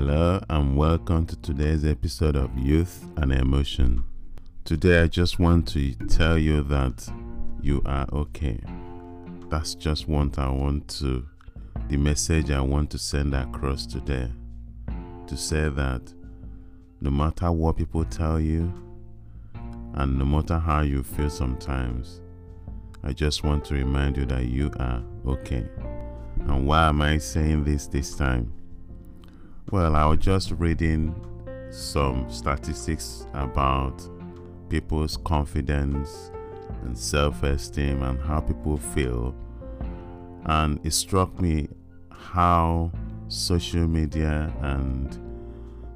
Hello and welcome to today's episode of Youth and Emotion. Today, I just want to tell you that you are okay. That's just what I want to, the message I want to send across today. To say that no matter what people tell you, and no matter how you feel sometimes, I just want to remind you that you are okay. And why am I saying this this time? Well, I was just reading some statistics about people's confidence and self esteem and how people feel. And it struck me how social media and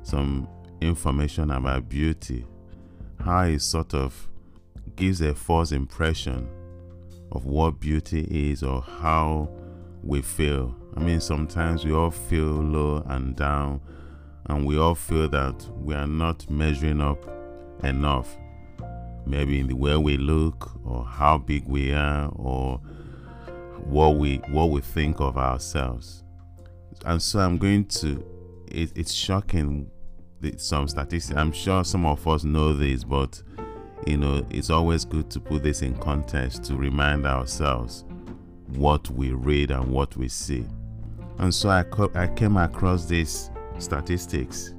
some information about beauty, how it sort of gives a false impression of what beauty is or how we feel. I mean, sometimes we all feel low and down, and we all feel that we are not measuring up enough. Maybe in the way we look or how big we are or what we what we think of ourselves. And so i'm going to it, it's shocking some statistics. I'm sure some of us know this but you know it's always good to put this in context to remind ourselves what we read and what we see. And so i, co- I came across these statistics.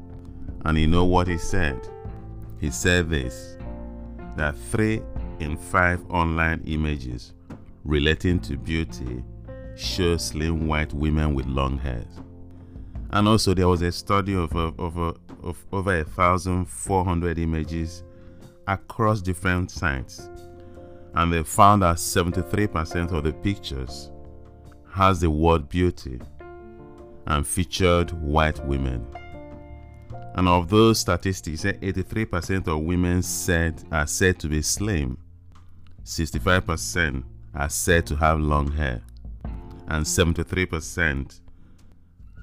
And you know what he said? He said this that three in five online images relating to beauty show slim white women with long hair. And also, there was a study of, of, of, of over a thousand four hundred images across different sites, and they found that 73% of the pictures has the word beauty and featured white women. And of those statistics, 83% of women said are said to be slim, 65% are said to have long hair, and 73%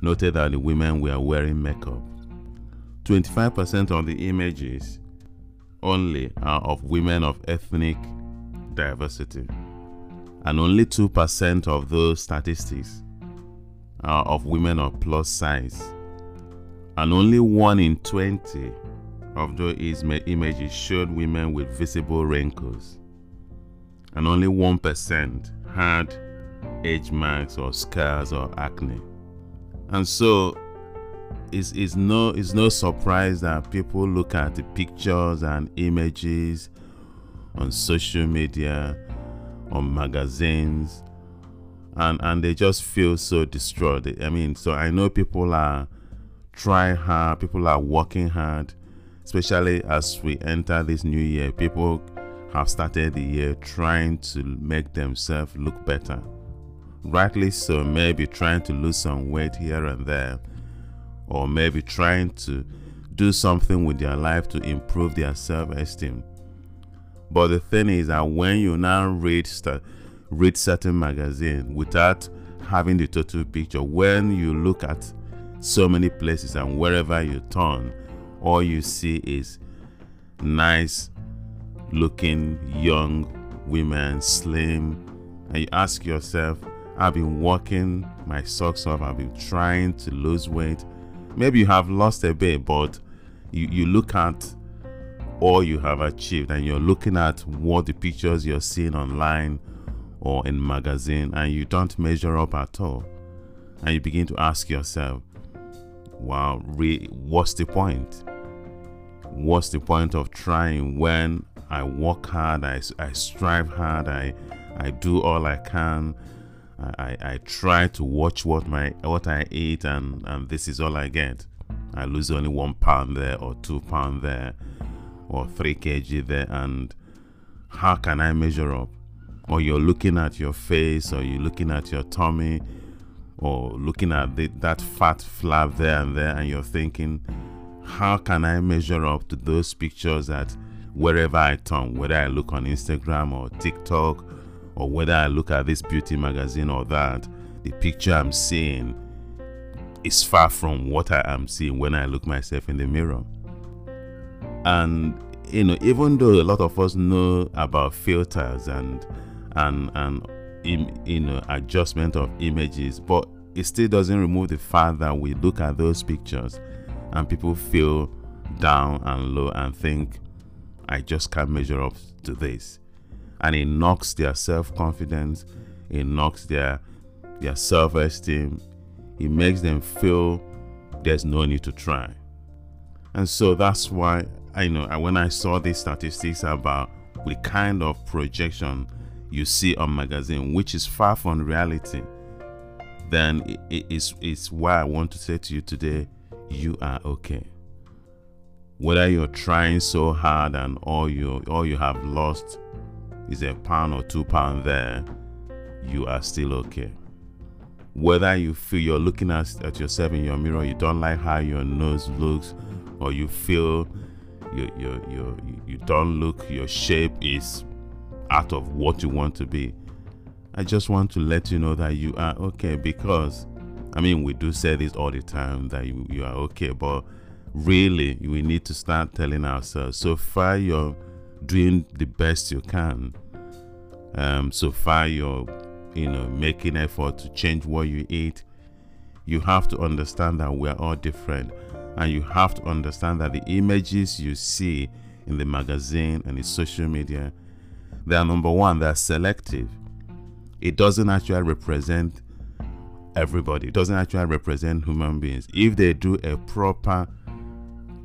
noted that the women were wearing makeup. 25% of the images only are of women of ethnic diversity, and only 2% of those statistics are of women of plus size. And only 1 in 20 of those images showed women with visible wrinkles, and only 1% had age marks or scars or acne. And so it's, it's, no, it's no surprise that people look at the pictures and images on social media, on magazines, and, and they just feel so distraught. I mean, so I know people are trying hard, people are working hard, especially as we enter this new year. People have started the year trying to make themselves look better. Rightly so, maybe trying to lose some weight here and there, or maybe trying to do something with their life to improve their self esteem. But the thing is that when you now read, read certain magazine without having the total picture, when you look at so many places, and wherever you turn, all you see is nice looking young women, slim, and you ask yourself, I've been working my socks off, I've been trying to lose weight. Maybe you have lost a bit, but you, you look at all you have achieved and you're looking at what the pictures you're seeing online or in magazine and you don't measure up at all and you begin to ask yourself wow, re- what's the point? What's the point of trying when I work hard, I, I strive hard, I, I do all I can, I, I, try to watch what my what I eat, and, and this is all I get. I lose only one pound there, or two pound there, or three kg there, and how can I measure up? Or you're looking at your face, or you're looking at your tummy, or looking at the, that fat flap there and there, and you're thinking, how can I measure up to those pictures that wherever I turn, whether I look on Instagram or TikTok, or whether I look at this beauty magazine or that, the picture I'm seeing is far from what I am seeing when I look myself in the mirror. And you know, even though a lot of us know about filters and and and you know adjustment of images but it still doesn't remove the fact that we look at those pictures and people feel down and low and think, I just can't measure up to this. And it knocks their self confidence, it knocks their, their self esteem, it makes them feel there's no need to try. And so that's why I know when I saw these statistics about the kind of projection you see on magazine, which is far from reality, then it is it's why I want to say to you today, you are okay. Whether you're trying so hard and all you all you have lost is a pound or two pound there, you are still okay. Whether you feel you're looking at, at yourself in your mirror, you don't like how your nose looks, or you feel you, you, you, you don't look, your shape is out of what you want to be. I just want to let you know that you are okay because, I mean, we do say this all the time that you, you are okay, but really, we need to start telling ourselves so far you're doing the best you can. Um, so far you're, you know, making effort to change what you eat. You have to understand that we are all different and you have to understand that the images you see in the magazine and in social media they are number one they're selective. It doesn't actually represent everybody. It doesn't actually represent human beings. If they do a proper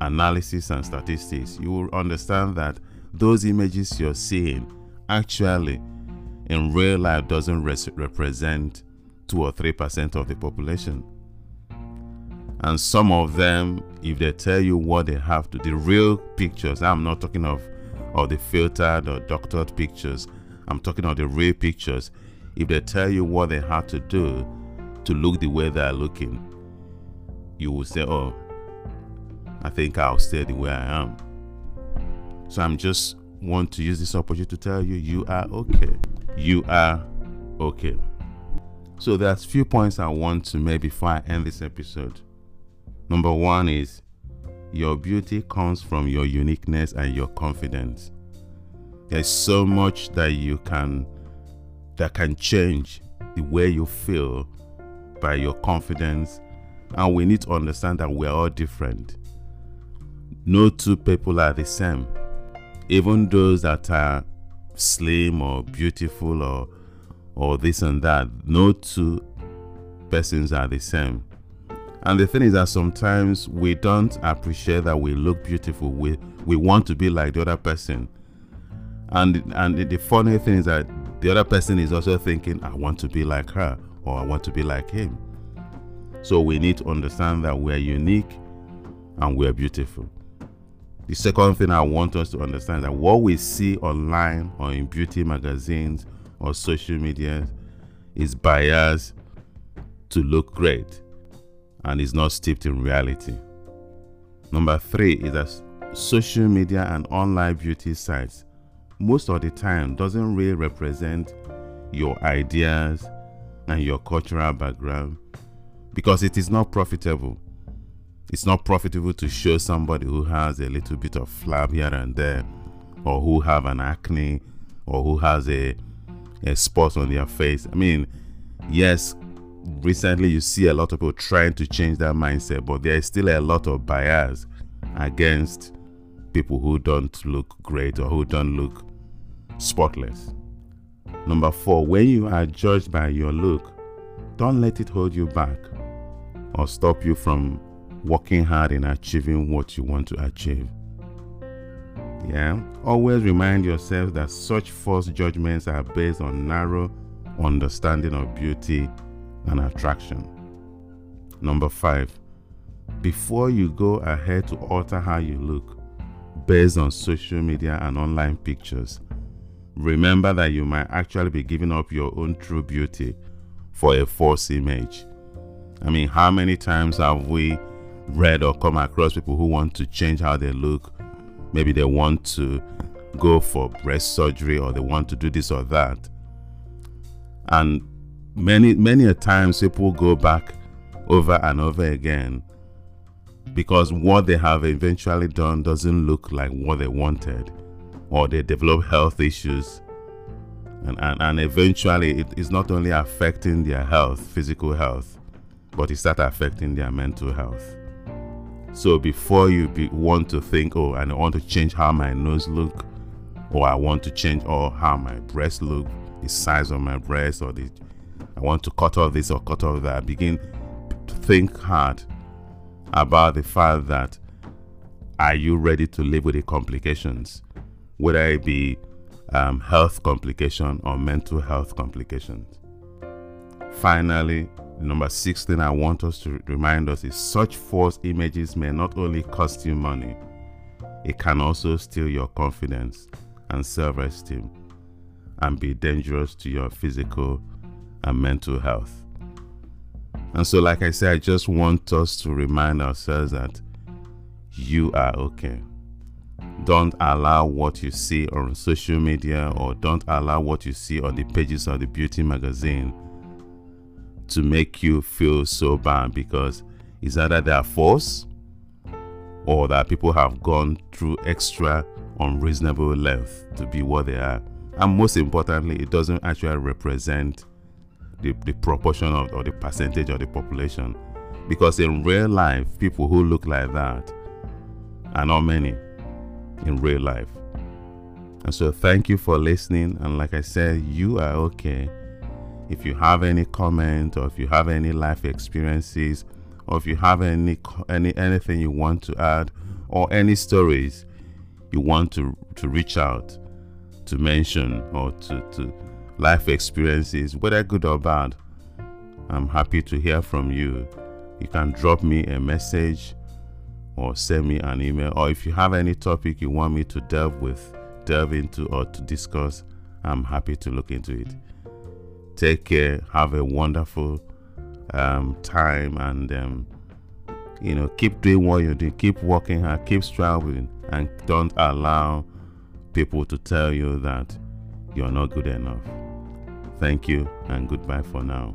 analysis and statistics you will understand that those images you're seeing actually in real life doesn't res- represent 2 or 3% of the population and some of them if they tell you what they have to the real pictures i'm not talking of of the filtered or doctored pictures. I'm talking of the real pictures. If they tell you what they have to do to look the way they're looking you will say oh i think i'll stay the way i am. So i'm just want to use this opportunity to tell you you are okay. You are okay. So there's few points i want to make before i end this episode Number one is your beauty comes from your uniqueness and your confidence. There's so much that you can that can change the way you feel by your confidence and we need to understand that we're all different. No two people are the same. Even those that are slim or beautiful or or this and that, no two persons are the same. And the thing is that sometimes we don't appreciate that we look beautiful. We we want to be like the other person. And and the funny thing is that the other person is also thinking, I want to be like her or I want to be like him. So we need to understand that we're unique and we're beautiful. The second thing I want us to understand that what we see online or in beauty magazines or social media is biased to look great and is not steeped in reality. Number three is that social media and online beauty sites most of the time doesn't really represent your ideas and your cultural background because it is not profitable. It's not profitable to show somebody who has a little bit of flab here and there or who have an acne or who has a, a spot on their face. I mean, yes, recently you see a lot of people trying to change that mindset, but there is still a lot of bias against people who don't look great or who don't look spotless. Number four, when you are judged by your look, don't let it hold you back or stop you from working hard in achieving what you want to achieve. Yeah, always remind yourself that such false judgments are based on narrow understanding of beauty and attraction. Number five, before you go ahead to alter how you look based on social media and online pictures, remember that you might actually be giving up your own true beauty for a false image. I mean, how many times have we read or come across people who want to change how they look? Maybe they want to go for breast surgery or they want to do this or that. And many many a times people go back over and over again because what they have eventually done doesn't look like what they wanted or they develop health issues and, and, and eventually it is not only affecting their health physical health but it start affecting their mental health. So before you be, want to think, oh, and I want to change how my nose look, or I want to change or how my breast look, the size of my breast, or the I want to cut off this or cut off that. Begin to think hard about the fact that are you ready to live with the complications, whether it be um, health complication or mental health complications. Finally, number 16 I want us to remind us is such false images may not only cost you money, it can also steal your confidence and self-esteem and be dangerous to your physical and mental health. And so, like I said, I just want us to remind ourselves that you are okay. Don't allow what you see on social media or don't allow what you see on the pages of the beauty magazine to make you feel so bad because it's either they are false or that people have gone through extra unreasonable length to be what they are. And most importantly, it doesn't actually represent the, the proportion of, or the percentage of the population. Because in real life, people who look like that are not many in real life. And so, thank you for listening. And like I said, you are okay. If you have any comment or if you have any life experiences or if you have any any anything you want to add or any stories you want to to reach out to mention or to, to life experiences, whether good or bad, I'm happy to hear from you. You can drop me a message or send me an email, or if you have any topic you want me to delve with, delve into, or to discuss, I'm happy to look into it. Take care, have a wonderful um, time, and um, you know, keep doing what you're doing, keep working hard, keep striving, and don't allow people to tell you that you're not good enough. Thank you and goodbye for now.